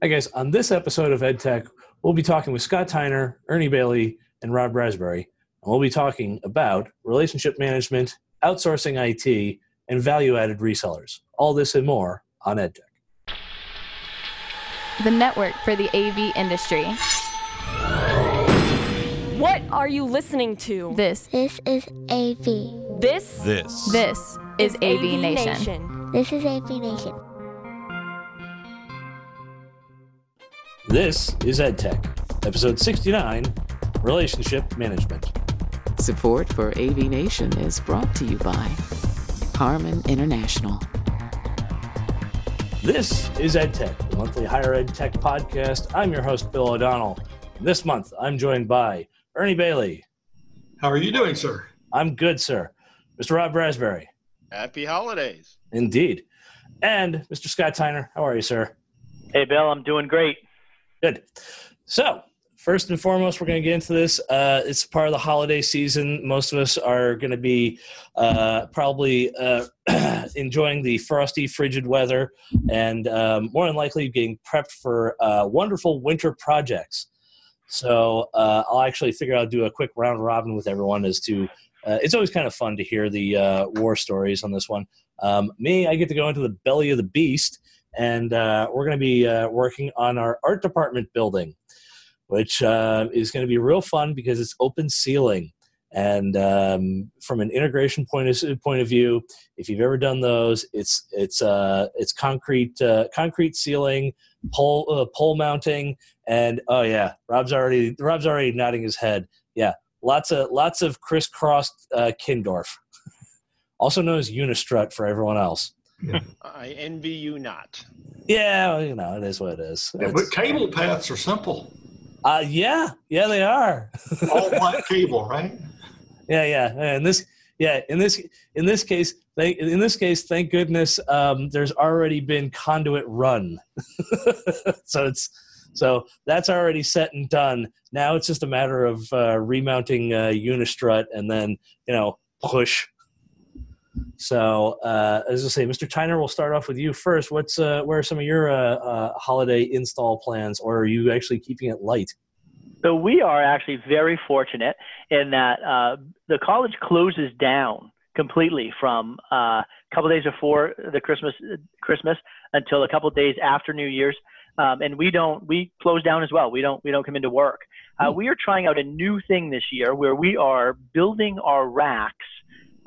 Hi, guys. On this episode of EdTech, we'll be talking with Scott Tyner, Ernie Bailey, and Rob Raspberry. And we'll be talking about relationship management, outsourcing IT, and value added resellers. All this and more on EdTech. the network for the AV industry. What are you listening to? This, This is AV. This This. this is AV, Nation. This is AV Nation. This is EdTech, episode 69 Relationship Management. Support for AV Nation is brought to you by Harman International. This is EdTech, the monthly higher ed tech podcast. I'm your host, Bill O'Donnell. This month, I'm joined by Ernie Bailey. How are you doing, sir? I'm good, sir. Mr. Rob Raspberry. Happy holidays. Indeed. And Mr. Scott Tyner. How are you, sir? Hey, Bill, I'm doing great. Good. So, first and foremost, we're going to get into this. Uh, it's part of the holiday season. Most of us are going to be uh, probably uh, enjoying the frosty, frigid weather and um, more than likely getting prepped for uh, wonderful winter projects. So, uh, I'll actually figure out do a quick round robin with everyone as to. Uh, it's always kind of fun to hear the war stories on this one. Um, me, I get to go into the belly of the beast and uh, we're going to be uh, working on our art department building, which uh, is going to be real fun because it's open ceiling. And um, from an integration point of point of view, if you've ever done those, it's it's uh, it's concrete uh, concrete ceiling, pole uh, pole mounting, and oh yeah, Rob's already Rob's already nodding his head. Yeah, lots of lots of crisscrossed Kindorf, also known as Unistrut for everyone else. I envy you not. Yeah, well, you know, it is what it is. Yeah, but cable paths are simple. uh, yeah, yeah, they are. All black cable, right? yeah, yeah. In this, yeah, in this, in this case, they, in this case, thank goodness, um, there's already been conduit run, so it's so that's already set and done. Now it's just a matter of uh, remounting uh, Unistrut and then you know push. So uh, as I say, Mr. Tyner, we'll start off with you first. What's uh, where are some of your uh, uh, holiday install plans, or are you actually keeping it light? So we are actually very fortunate in that uh, the college closes down completely from uh, a couple days before the Christmas Christmas until a couple days after New Year's, um, and we don't we close down as well. We don't we don't come into work. Uh, we are trying out a new thing this year where we are building our racks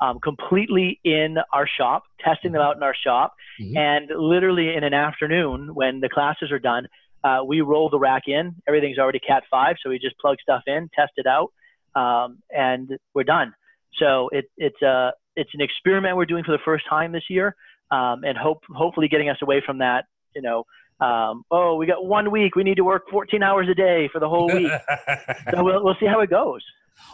um, completely in our shop, testing them out in our shop, Mhm. and literally in an afternoon when the classes are done, uh, we roll the rack in. Everything's already Cat five, so we just plug stuff in, test it out, um, and we're done. So it, it's a it's an experiment we're doing for the first time this year, um, and hope hopefully getting us away from that. You know, um, oh, we got one week. We need to work 14 hours a day for the whole week. so we'll we'll see how it goes.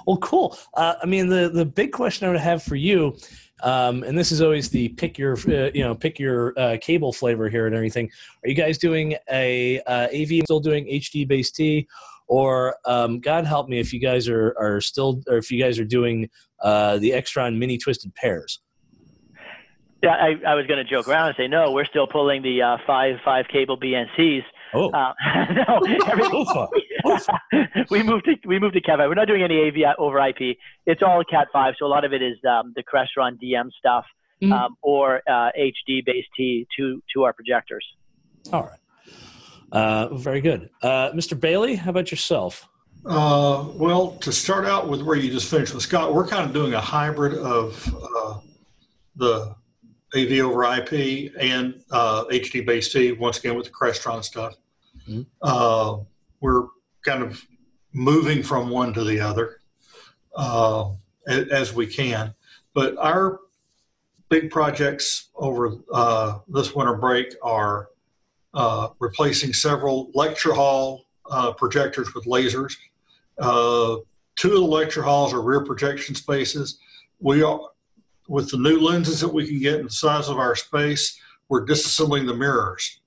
Well, cool. Uh, I mean, the the big question I would have for you, um, and this is always the pick your uh, you know pick your uh, cable flavor here and everything. Are you guys doing a uh, AV still doing HDBaseT, or um, God help me if you guys are are still or if you guys are doing uh, the Extron mini twisted pairs? Yeah, I, I was going to joke around and say no. We're still pulling the uh, five five cable BNCs. Oh, Uh, no, everything, Oofa. we moved to we moved to Cat 5. We're not doing any AV over IP. It's all Cat 5. So a lot of it is um, the Crestron DM stuff Mhm. um, or uh, HDBaseT to to our projectors. all right. Uh, very good, uh, Mr. Bailey. How about yourself? Uh, well, to start out with where you just finished with Scott, we're kind of doing a hybrid of uh, the AV over IP and uh, HDBaseT, once again with the Crestron stuff. Mhm. Uh, we're kind of moving from one to the other uh, as we can. But our big projects over uh, this winter break are uh, replacing several lecture hall uh, projectors with lasers. Uh, two of the lecture halls are rear projection spaces. We are, with the new lenses that we can get in the size of our space, we're disassembling the mirrors.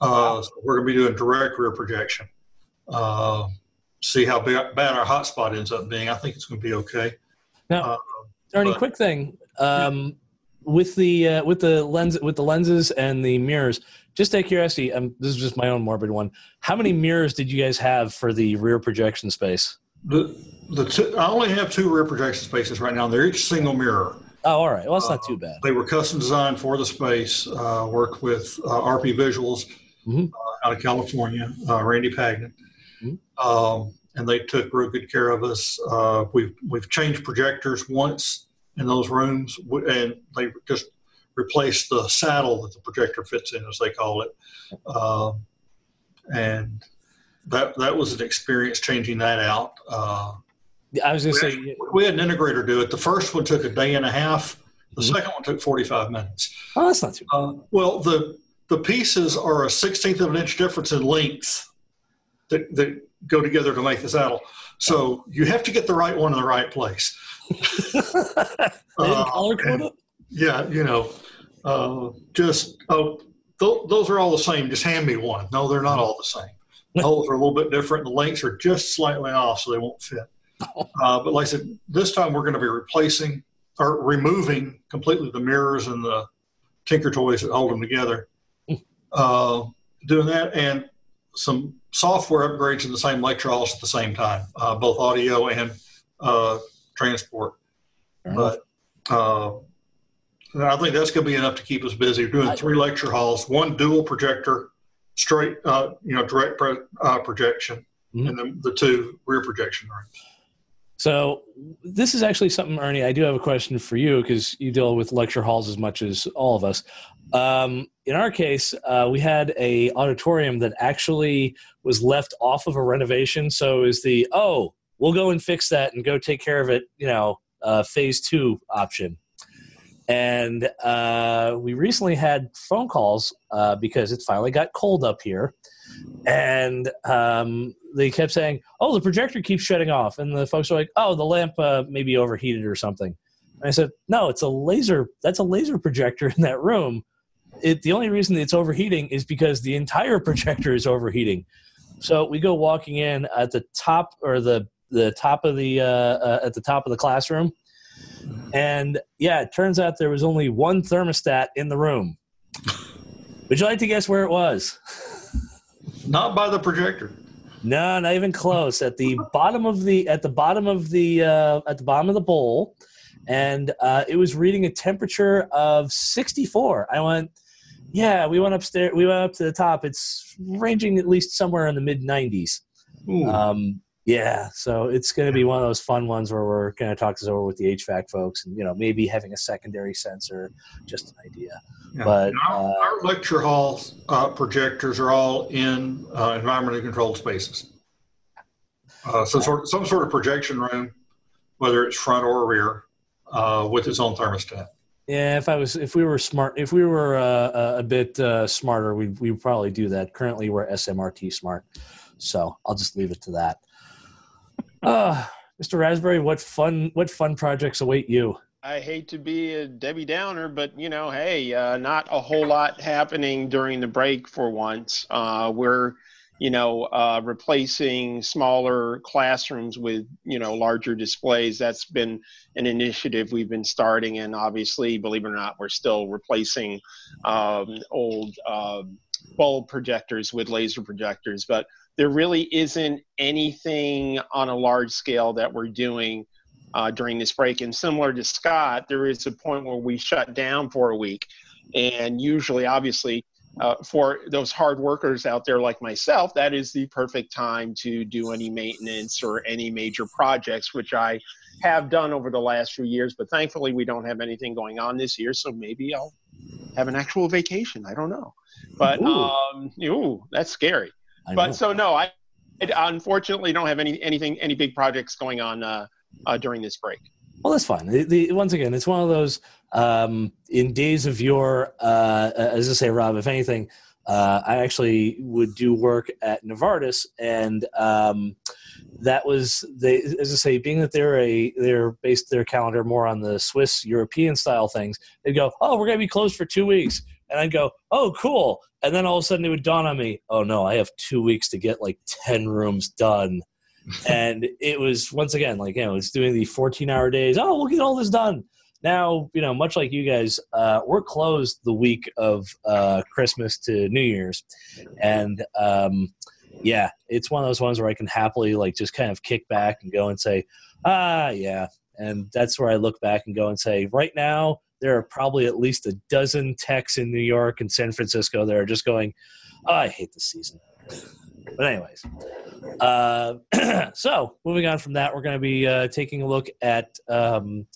Uh, so we're going to be doing direct rear projection. Uh, see how ba- bad our hotspot ends up being. I think it's going to be okay. Now, Uh, Ernie, but- quick thing. Um, with the uh, with the lens with the lenses and the mirrors. Just out of curiosity, um, this is just my own morbid one. How many mirrors did you guys have for the rear projection space? The the two, I only have two rear projection spaces right now. They're each single mirror. Oh, all right. Well, that's not too bad. They were custom designed for the space. Uh, worked with uh, RP Visuals Mhm. uh, out of California, uh, Randy Pagnon, Mhm. um, and they took real good care of us. Uh, we've we've changed projectors once in those rooms, and they just replaced the saddle that the projector fits in, as they call it, um, and that that was an experience changing that out. Uh, I was gonna we, say, we had an integrator do it. The first one took a day and a half. The Mhm. second one took 45 minutes. oh, that's not too. bad. Uh, well, the the pieces are a sixteenth of an inch difference in length that, that go together to make the saddle. So you have to get the right one in the right place. Uh. Yeah, you know, uh, just oh, th- those are all the same. Just hand me one. No, they're not all the same. The holes are a little bit different. The lengths are just slightly off, so they won't fit. Uh, but like I said, this time we're going to be replacing or removing completely the mirrors and the Tinker toys that hold them together. Uh, doing that and some software upgrades in the same lecture halls at the same time, uh, both audio and uh, transport. But uh, I think that's going to be enough to keep us busy. We're doing three lecture halls, one dual projector, straight, uh, you know, direct pro, uh, projection, Mhm. and then the two rear projection rooms. So this is actually something, Ernie. I do have a question for you because you deal with lecture halls as much as all of us. Um, in our case, uh, we had a auditorium that actually was left off of a renovation. So is the oh, we'll go and fix that and go take care of it. You know, uh, phase two option. And uh, we recently had phone calls uh, because it finally got cold up here, and um, they kept saying, "Oh, the projector keeps shutting off," and the folks are like, "Oh, the lamp uh, maybe overheated or something." And I said, "No, it's a laser. That's a laser projector in that room. It the only reason it's overheating is because the entire projector is overheating." So we go walking in at the top or the the top of the uh, uh, at the top of the classroom, and yeah, it turns out there was only one thermostat in the room. Would you like to guess where it was? Not by the projector. No, not even close. At the bottom of the at the bottom of the uh, at the bottom of the bowl, and uh, it was reading a temperature of 64. I went, yeah. We went upstairs. We went up to the top. It's ranging at least somewhere in the mid 90s. Um, yeah, so it's going to be one of those fun ones where we're going to talk this over with the HVAC folks, and you know maybe having a secondary sensor, just an idea. Yeah. But our, uh, our lecture hall uh, projectors are all in uh, environmentally controlled spaces. Uh, some sort some sort of projection room, whether it's front or rear, uh, with its own thermostat. Yeah, if I was, if we were smart, if we were uh, a, bit uh, smarter, we we would probably do that. Currently, we're SMRT smart, so I'll just leave it to that. Uh, Mr. Raspberry, what fun, what fun projects await you? I hate to be a Debbie Downer, but you know, hey, uh, not a whole lot happening during the break for once. Uh, we're, you know, uh, replacing smaller classrooms with, you know, larger displays. That's been an initiative we've been starting, and obviously, believe it or not, we're still replacing um, old um bulb projectors with laser projectors. But there really isn't anything on a large scale that we're doing uh, during this break. And similar to Scott, there is a point where we shut down for a week. And usually, obviously, uh, for those hard workers out there like myself, that is the perfect time to do any maintenance or any major projects, which I have done over the last few years. But thankfully, we don't have anything going on this year. So maybe I'll have an actual vacation. I don't know. But, Ooh. um, ooh, that's scary I but know. so no, I, I unfortunately don't have any anything any big projects going on uh, uh, during this break. Well, that's fine. The, the, once again, it's one of those um, in days of your, uh, as I say, Rob. If anything, uh, I actually would do work at Novartis, and um, that was they, as I say, being that they're a they're based their calendar more on the Swiss European style things. They'd go, "Oh, we're going to be closed for two weeks," and I'd go, "Oh, cool," and then all of a sudden it would dawn on me, "Oh no, I have two weeks to get like ten rooms done." and it was once again like you know it's doing the 14 hour days. Oh we'll get all this done. Now you know much like you guys uh, we're closed the week of uh, christmas to new year's. And um, yeah it's one of those ones where i can happily like just kind of kick back and go and say ah yeah. And that's where i look back and go and say right now there are probably at least a dozen techs in new york and san francisco that are just going oh, i hate the season but anyways uh, so moving on from that, we're going to be uh, taking a look at um,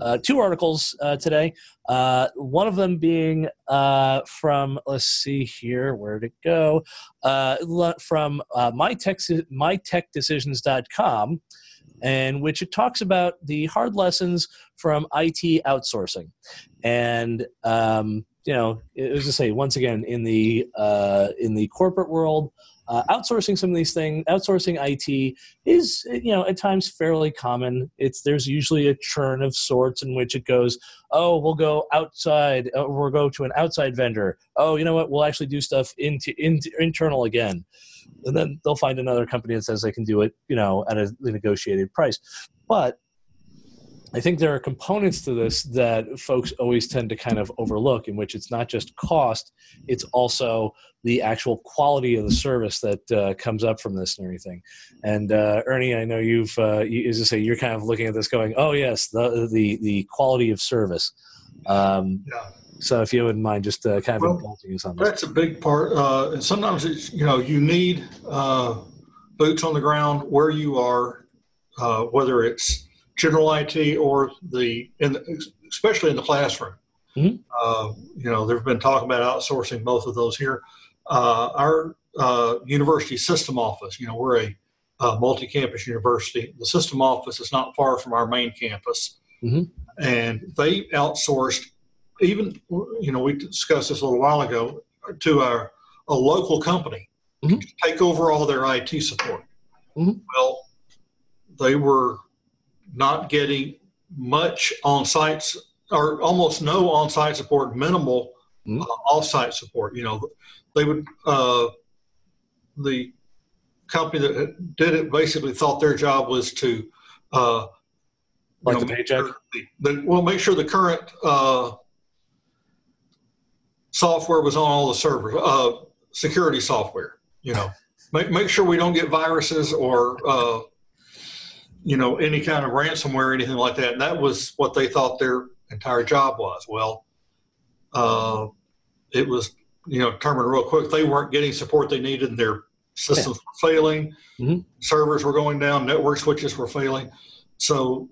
uh, two articles uh, today. Uh, one of them being uh, from let's see here, where'd it go? from uh, mytech, mytechdecisions.com and which it talks about the hard lessons from IT outsourcing. And um, you know, it was to say once again in the uh, in the corporate world, uh, outsourcing some of these things, outsourcing IT is you know at times fairly common. It's there's usually a churn of sorts in which it goes, oh, we'll go outside, uh, we'll go to an outside vendor. Oh, you know what? We'll actually do stuff into, into internal again, and then they'll find another company that says they can do it, you know, at a negotiated price. But I think there are components to this that folks always tend to kind of overlook, in which it's not just cost, it's also the actual quality of the service that uh, comes up from this and everything. And uh, Ernie, I know you've, uh, you, as I say, you're kind of looking at this going, oh, yes, the, the, the quality of service. Um, yeah. So if you wouldn't mind just uh, kind of well, indulging us on this. That's a big part. Uh, and sometimes it's, you know, you need uh, boots on the ground where you are, uh, whether it's general IT or the, in the especially in the classroom. Mm-hmm. Uh, you know, there's been talk about outsourcing both of those here. Uh, our uh, university system office, you know, we're a, a, multi-campus university. The system office is not far from our main campus, mm-hmm. and they outsourced. Even you know, we discussed this a little while ago to our a local company mm-hmm. to take over all their IT support. Mm-hmm. Well, they were not getting much on sites or almost no on site support, minimal mm-hmm. uh, off site support. You know, they would, uh, the company that did it basically thought their job was to, uh, like know, the paycheck? The, the, well, make sure the current uh, software was on all the servers, uh, security software, you know. make, make sure we don't get viruses or uh, you know, any kind of ransomware or anything like that. And that was what they thought their entire job was. Well, uh, it was, you know, determined real quick they weren't getting support they needed. Their systems were failing, mm-hmm. servers were going down, network switches were failing. So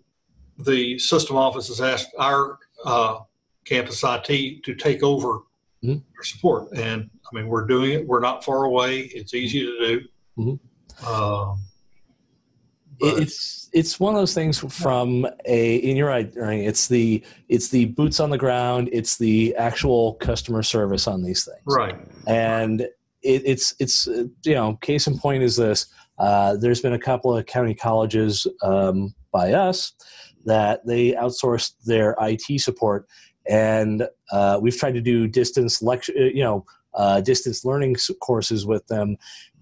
the system office has asked our uh, campus IT to take over mm-hmm. their support. And I mean, we're doing it. We're not far away. It's easy to do. Mm-hmm. It's it's one of those things from a in your right it's the it's the boots on the ground it's the actual customer service on these things. Right. And it, it's it's you know case in point is this uh, there's been a couple of county colleges um, by us that they outsourced their IT support and uh, we've tried to do distance lecture you know uh, distance learning courses with them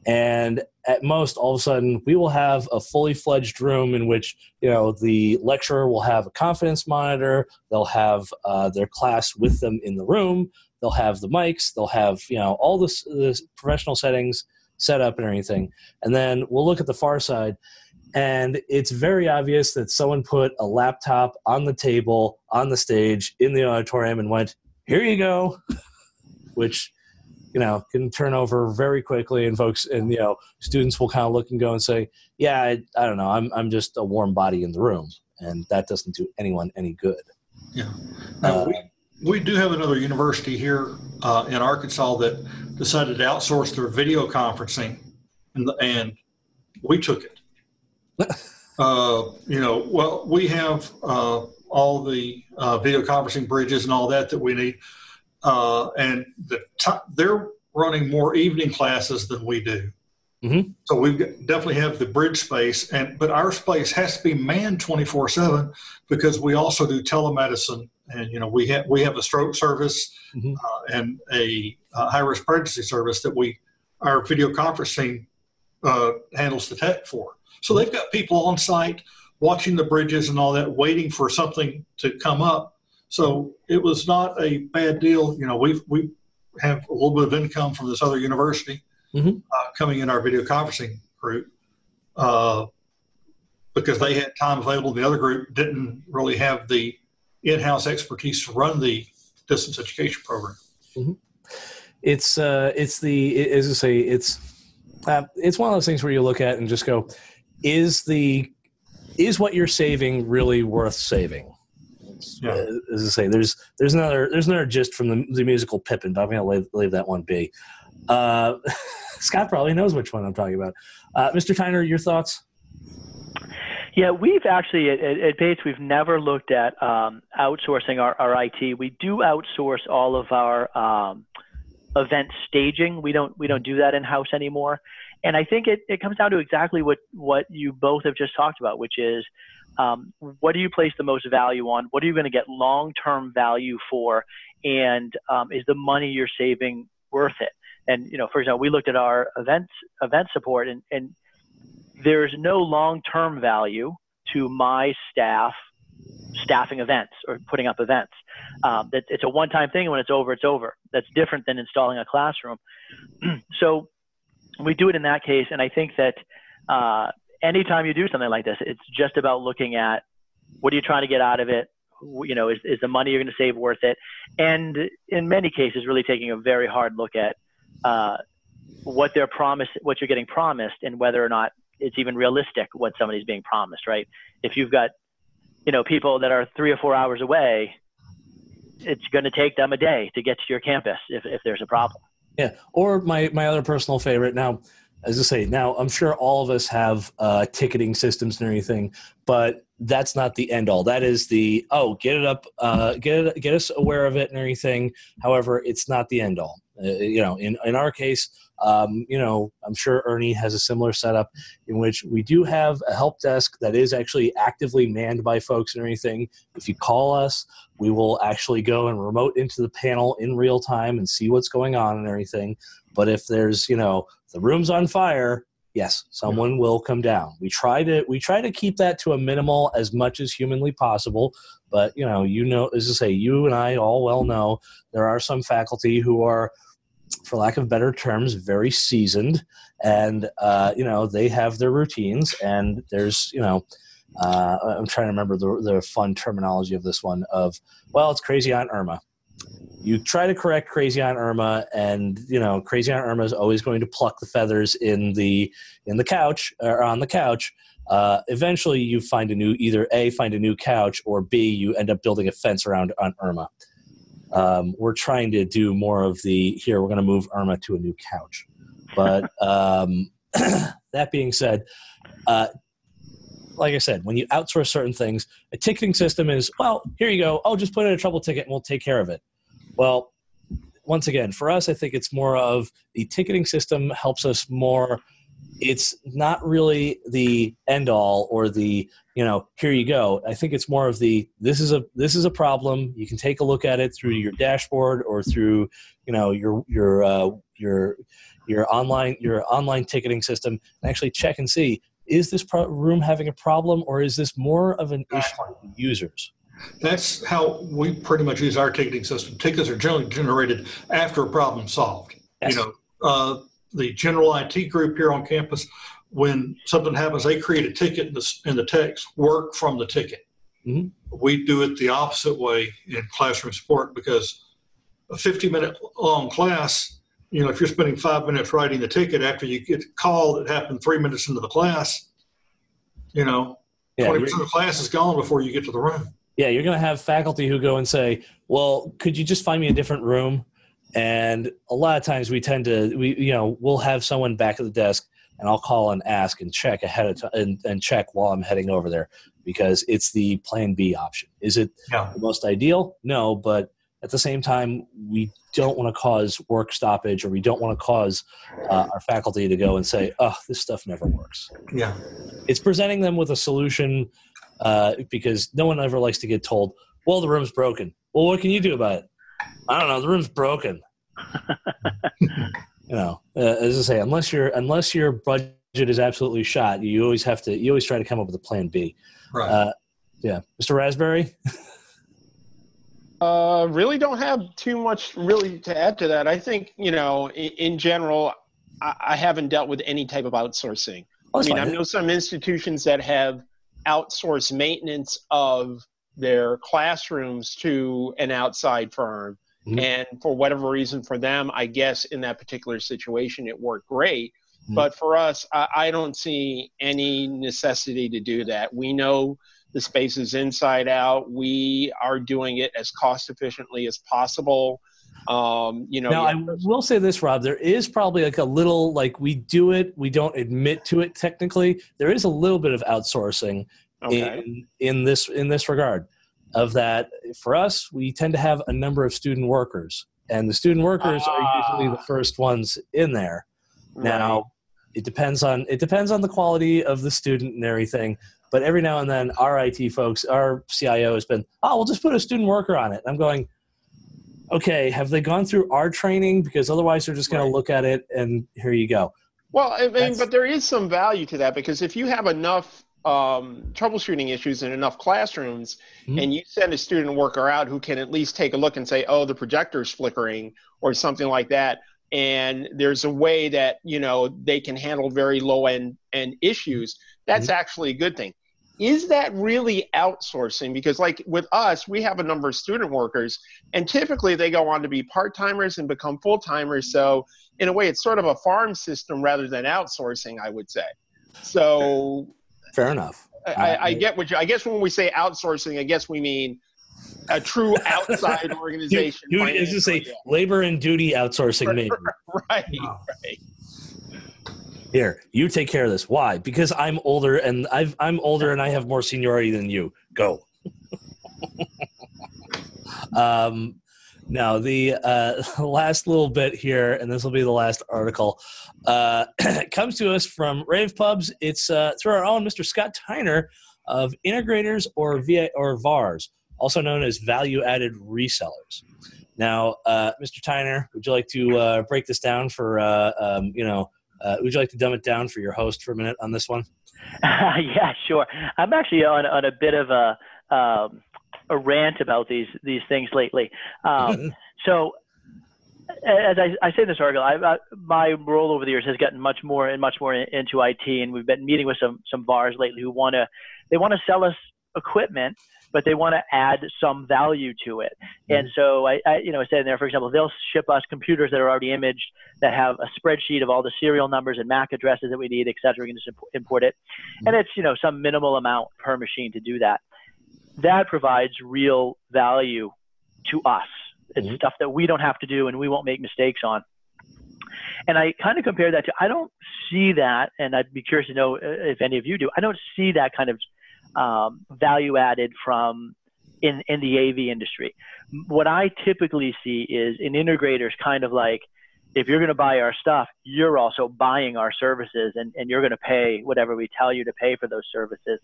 and at most all of a sudden we will have a fully fledged room in which you know the lecturer will have a confidence monitor. They'll have uh, their class with them in the room. They'll have the mics. They'll have you know all this, professional settings set up and everything. And then we'll look at the far side and it's very obvious that someone put a laptop on the table on the stage in the auditorium and went here you go which you know can turn over very quickly and folks and you know students will kind of look and go and say yeah i, I don't know. I'm, I'm just a warm body in the room. And that doesn't do anyone any good. Yeah. Now, uh, we, we do have another university here uh, in arkansas that decided to outsource their video conferencing and, and we took it. Uh, you know well we have uh, all the uh, video conferencing bridges and all that that we need uh, and the t- they're running more evening classes than we do. Mm-hmm. So we definitely have the bridge space, and but our space has to be manned twenty four seven because we also do telemedicine, and you know we have we have a stroke service mm-hmm. uh, and a, a high risk pregnancy service that we our video conferencing uh, handles the tech for. So they've got people on site watching the bridges and all that, waiting for something to come up So it was not a bad deal. You know, we we have a little bit of income from this other university Mhm. uh, coming in our video conferencing group uh, because they had time available. The other group didn't really have the in-house expertise to run the distance education program. it's uh it's the as I say it's uh, it's one of those things where you look at and just go is the is what you're saving really worth saving It's, Yeah. uh, as I say there's there's another there's another gist from the, the musical Pippin but I'm gonna leave, leave that one be uh, Scott probably knows which one I'm talking about uh, Mr. Tyner your thoughts Yeah, we've actually at, at, at Bates we've never looked at um, outsourcing our, our IT. We do outsource all of our um, event staging. We don't we don't do that in house anymore. And I think it, it comes down to exactly what what you both have just talked about, which is um, what do you place the most value on? What are you going to get long term value for? And um, is the money you're saving worth it? And you know, for example, we looked at our events event support and, and there's no long-term value to my staff staffing events or putting up events. Um, that it's a one-time thing. and When it's over, it's over. That's different than installing a classroom. so we do it in that case, and I think that uh, anytime you do something like this, it's just about looking at what are you trying to get out of it. You know, is, is the money you're going to save worth it? And in many cases, really taking a very hard look at uh, what they're promised, what you're getting promised, and whether or not it's even realistic what somebody's being promised, right? If you've got, you know, people that are three or four hours away, it's going to take them a day to get to your campus if, if there's a problem. Yeah, or my my other personal favorite. Now, as I say, now I'm sure all of us have uh, ticketing systems and everything, but that's not the end all. That is the oh, get it up, uh, get it, get us aware of it and everything. However, it's not the end all. Uh, you know, in in our case, um, you know, I'm sure Ernie has a similar setup in which we do have a help desk that is actually actively manned by folks and everything. If you call us, we will actually go and remote into the panel in real time and see what's going on and everything. But if there's, you know, the room's on fire, yes, someone will come down. We try to we try to keep that to a minimal as much as humanly possible. But you know, you know, as I say, you and I all well know there are some faculty who are, for lack of better terms, very seasoned, and uh, you know they have their routines, and there's you know. Uh, I'm trying to remember the, the fun terminology of this one. Of well, it's crazy Aunt Irma. You try to correct crazy Aunt Irma, and you know crazy Aunt Irma is always going to pluck the feathers in the in the couch or on the couch. Uh, eventually, you find a new either a find a new couch or b you end up building a fence around Aunt Irma. Um, we're trying to do more of the here. We're going to move Irma to a new couch, but um, that being said, uh, like I said, when you outsource certain things, a ticketing system is, well, here you go. Oh, just put in a trouble ticket and we'll take care of it. Well, once again, for us, I think it's more of the ticketing system helps us more. It's not really the end all or the, you know, here you go. I think it's more of the this is a this is a problem. You can take a look at it through your dashboard or through, you know, your your uh, your your online your online ticketing system and actually check and see is this pro- room having a problem or is this more of an issue with users That's how we pretty much use our ticketing system. Tickets are generally generated after a problem solved. Yes. You know, uh, the general IT group here on campus, when something happens, they create a ticket in the, and the techs work from the ticket. Mhm. We do it the opposite way in classroom support because a 50 minute long class, you know, if you're spending five minutes writing the ticket after you get a call that happened three minutes into the class, you know, yeah, 20% of the class is gone before you get to the room. Yeah you're going to have faculty who go and say well could you just find me a different room and a lot of times we tend to we you know we'll have someone back at the desk and i'll call and ask and check ahead of time and, and check while i'm heading over there because it's the plan b option is it Yeah. the most ideal no but at the same time we don't want to cause work stoppage or we don't want to cause uh, our faculty to go and say oh this stuff never works Yeah. it's presenting them with a solution uh, because no one ever likes to get told well the room's broken well what can you do about it i don't know the room's broken you know uh, as i say unless your unless your budget is absolutely shot you always have to you always try to come up with a plan b Right. uh, yeah mr raspberry Uh, really don't have too much really to add to that. I think you know, in, in general, I, I, haven't dealt with any type of outsourcing. Oh, I mean, fine. I know some institutions that have outsourced maintenance of their classrooms to an outside firm, mm-hmm. and for whatever reason, for them, I guess in that particular situation, it worked great. Mm-hmm. But for us, I, I don't see any necessity to do that. We know the space is inside out. We are doing it as cost efficiently as possible. Um, you know, now yeah. I will say this, Rob. There is probably like a little like we do it, we don't admit to it technically. There is a little bit of outsourcing okay. in in this in this regard. Of that, for us, we tend to have a number of student workers, and the student workers are usually the ah. first ones in there. Right. Now, it depends on it depends on the quality of the student and everything. But every now and then, our IT folks, our CIO has been, oh, we'll just put a student worker on it. I'm going, okay, have they gone through our training? Because otherwise, they're just going right. to look at it and here you go. Well, I mean, That's, but there is some value to that because if you have enough um, troubleshooting issues in enough classrooms mm-hmm. and you send a student worker out who can at least take a look and say, oh, the projector's flickering or something like that, and there's a way that you know they can handle very low end end issues that's mm-hmm. actually a good thing is that really outsourcing? Because like with us we have a number of student workers and typically they go on to be part-timers and become full-timers. So in a way it's sort of a farm system rather than outsourcing i would say. So fair enough. I, I, get what you i guess when we say outsourcing i guess we mean a true outside organization. Duty, is this a labor and duty outsourcing right, Right, right. Here, you take care of this. Why? Because I'm older and I've, I'm older and I have more seniority than you. Go. um, now, the uh, last little bit here, and this will be the last article, uh, comes to us from Rave Pubs. It's uh, through our own Mr. Scott Tyner of Integrators or VA or VARs also known as value added resellers. Now, uh, Mr. Tyner, would you like to uh, break this down for, uh, um, you know, uh, would you like to dumb it down for your host for a minute on this one? yeah, sure. I'm actually on, on a bit of a, um, a rant about these, these things lately. Um, so, as I, I say in this article, I, I, my role over the years has gotten much more and much more into IT, and we've been meeting with some some VARs lately who want to they want to sell us equipment but they want to add some value to it. Mm-hmm. And so I, I, you know, I said in there, for example, they'll ship us computers that are already imaged that have a spreadsheet of all the serial numbers and MAC addresses that we need, et cetera. We can just import it. Mm-hmm. And it's, you know, some minimal amount per machine to do that. That provides real value to us. It's mm-hmm. stuff that we don't have to do and we won't make mistakes on. And I kind of compare that to, I don't see that, and I'd be curious to know uh, if any of you do, I don't see that kind of um, value added from in, in the AV industry. What I typically see is an integrator is kind of like, if you're going to buy our stuff, you're also buying our services and, and you're going to pay whatever we tell you to pay for those services.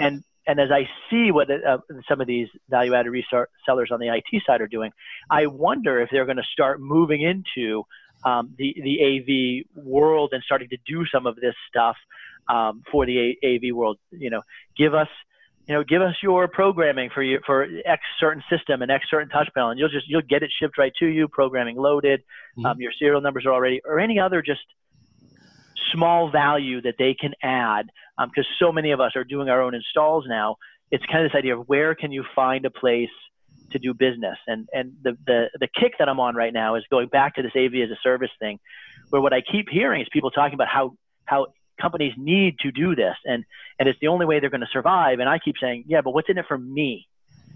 And, and as I see what uh, some of these value added resellers on the IT side are doing, I wonder if they're going to start moving into um, the, the AV world and starting to do some of this stuff um, for the A- AV world. You know, give us, you know, give us your programming for your for X certain system and X certain touch panel, and you'll just you'll get it shipped right to you, programming loaded. Mm-hmm. Um, your serial numbers are already, or any other just small value that they can add. Because um, so many of us are doing our own installs now. It's kind of this idea of where can you find a place to do business. And and the, the the kick that I'm on right now is going back to this AV as a service thing, where what I keep hearing is people talking about how how companies need to do this and and it's the only way they're going to survive and i keep saying yeah but what's in it for me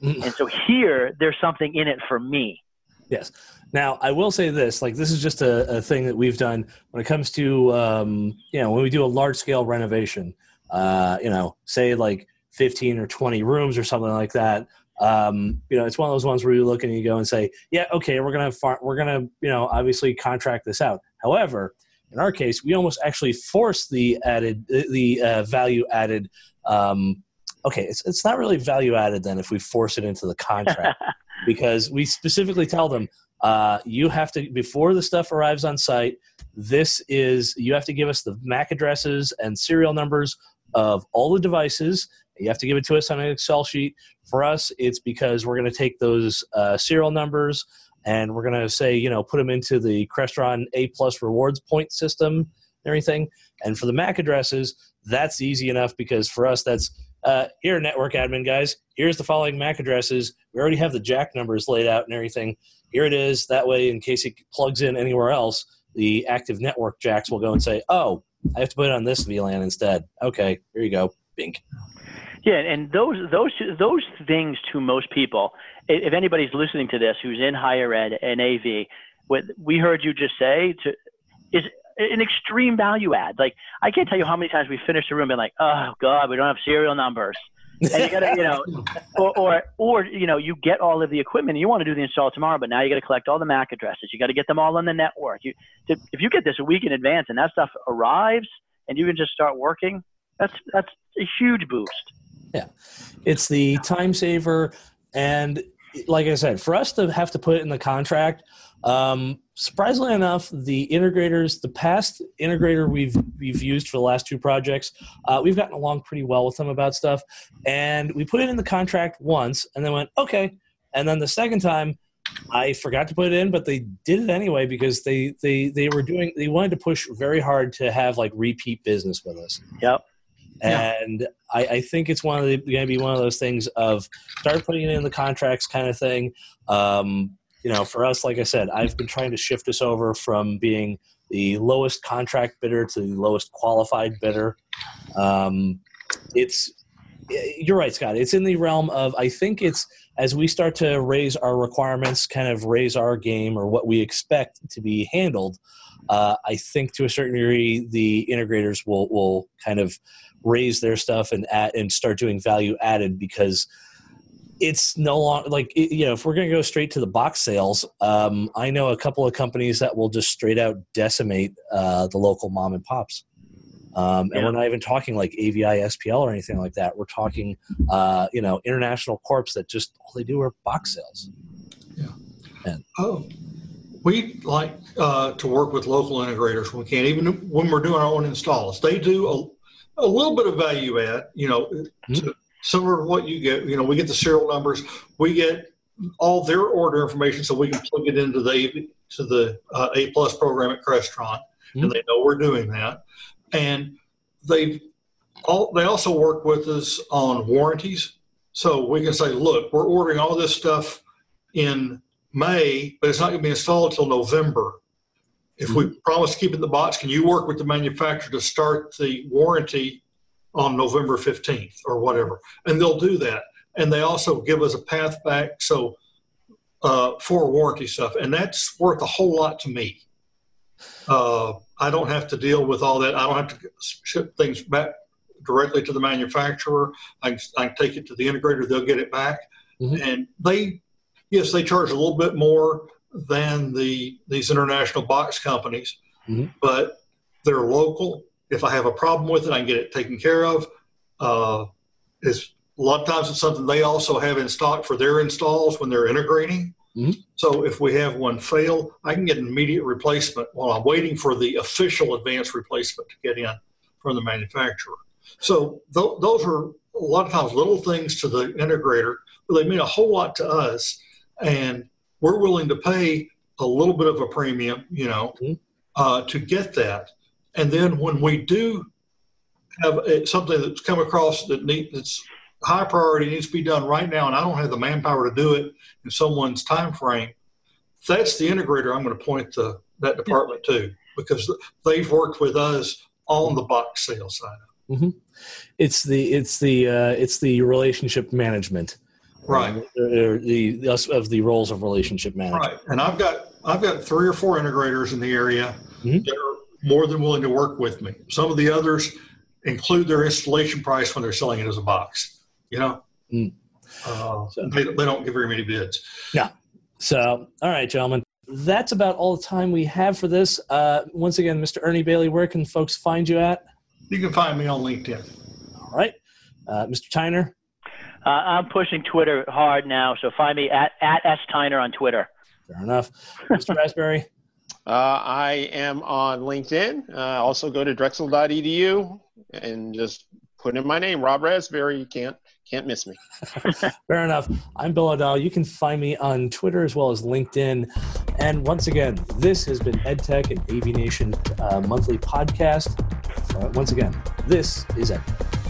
mm. and so here there's something in it for me yes now i will say this like this is just a, a thing that we've done when it comes to um, you know when we do a large scale renovation uh, you know say like 15 or 20 rooms or something like that um, you know, it's one of those ones where you look and you go and say, yeah, okay, we're gonna far- we're gonna you know obviously contract this out. However, in our case, we almost actually force the added the uh, value added. Um, okay, it's it's not really value added then if we force it into the contract because we specifically tell them uh, you have to before the stuff arrives on site. This is you have to give us the MAC addresses and serial numbers of all the devices You have to give it to us on an Excel sheet. For us, it's because we're going to take those uh, serial numbers and we're going to say, you know, put them into the Crestron A plus rewards point system and everything. And for the MAC addresses, that's easy enough because for us, that's uh, here, network admin guys. Here's the following MAC addresses. We already have the jack numbers laid out and everything. Here it is. That way, in case it plugs in anywhere else, the active network jacks will go and say, "Oh, I have to put it on this VLAN instead." Okay, here you go. Bink. Yeah, and those those those things to most people, if anybody's listening to this who's in higher ed and AV, what we heard you just say to is an extreme value add. Like I can't tell you how many times we finished the room and like, oh god, we don't have serial numbers. and you gotta, you know, or, or, or, you know, you get all of the equipment and you want to do the install tomorrow, but now you got to collect all the MAC addresses. You got to get them all on the network. You, if you get this a week in advance and that stuff arrives and you can just start working, that's that's a huge boost. Yeah, it's the time saver, and like I said, for us to have to put it in the contract, um, surprisingly enough, the integrators, the past integrator we've we've used for the last two projects, uh, we've gotten along pretty well with them about stuff, and we put it in the contract once, and then went okay, and then the second time. I forgot to put it in, but they did it anyway because they, they, they were doing they wanted to push very hard to have like repeat business with us. Yep. And I, I, think it's one of the going to be one of those things of start putting it in the contracts kind of thing. Um, you know, for us, like I said, I've been trying to shift us over from being the lowest contract bidder to the lowest qualified bidder. Um, it's you're right, Scott. It's in the realm of I think it's as we start to raise our requirements, kind of raise our game or what we expect to be handled. Uh, I think to a certain degree, the integrators will will kind of raise their stuff and add, and start doing value added because it's no longer like you know if we're going to go straight to the box sales um, i know a couple of companies that will just straight out decimate uh, the local mom and pops. Um, and yeah. we're not even talking like AVI-SPL or anything like that. We're talking uh, you know international corps that just all they do are box sales. Yeah. And oh we like uh, to work with local integrators when we can't even when we're doing our own installs. They do a, little bit of value add you know mm-hmm. to, similar to what you get. You know, we get the serial numbers, we get all their order information, so we can plug it into the to the uh, A plus program at Crestron, mm-hmm. and they know we're doing that. And they all they also work with us on warranties, so we can say, look, we're ordering all this stuff in May, but it's not going to be installed until November. If we mm-hmm. promise to keep it in the box, can you work with the manufacturer to start the warranty on November 15th or whatever. And they'll do that. And they also give us a path back so uh, for warranty stuff. And that's worth a whole lot to me. Uh, I don't have to deal with all that. I don't have to ship things back directly to the manufacturer. I, I can take it to the integrator. They'll get it back. Mm-hmm. And they, yes, they charge a little bit more than the these international box companies, mm-hmm. but they're local if I have a problem with it, I can get it taken care of. Uh, it's a lot of times it's something they also have in stock for their installs when they're integrating. Mm-hmm. So if we have one fail, I can get an immediate replacement while I'm waiting for the official advanced replacement to get in from the manufacturer. So th- those are a lot of times little things to the integrator, but they mean a whole lot to us. And we're willing to pay a little bit of a premium, you know, mm-hmm. uh, to get that. And then when we do have a, something that's come across that need, that's high priority needs to be done right now, and I don't have the manpower to do it in someone's time frame, that's the integrator I'm going to point to that department to because they've worked with us on the box sales side. Mm-hmm. It's the it's the uh, it's the relationship management, right? Um, the, of the roles of relationship management, right? And I've got I've got three or four integrators in the area mm-hmm. that are more than willing to work with me. Some of the others include their installation price when they're selling it as a box. You know, mm. uh, so, they, they don't give very many bids. Yeah. So, all right, gentlemen, that's about all the time we have for this. Uh, once again, Mr. Ernie Bailey, where can folks find you at? You can find me on LinkedIn. All right, uh, Mr. Tyner. Uh, I'm pushing Twitter hard now, so find me at at s Tyner on Twitter. Fair enough, Mr. Raspberry. Uh, I am on LinkedIn. Uh, also, go to drexel.edu and just put in my name, Rob Raspberry. You can't can't miss me. Fair enough. I'm Bill O'Donnell. You can find me on Twitter as well as LinkedIn. And once again, this has been EdTech and AV Nation uh, monthly podcast. Uh, once again, this is EdTech.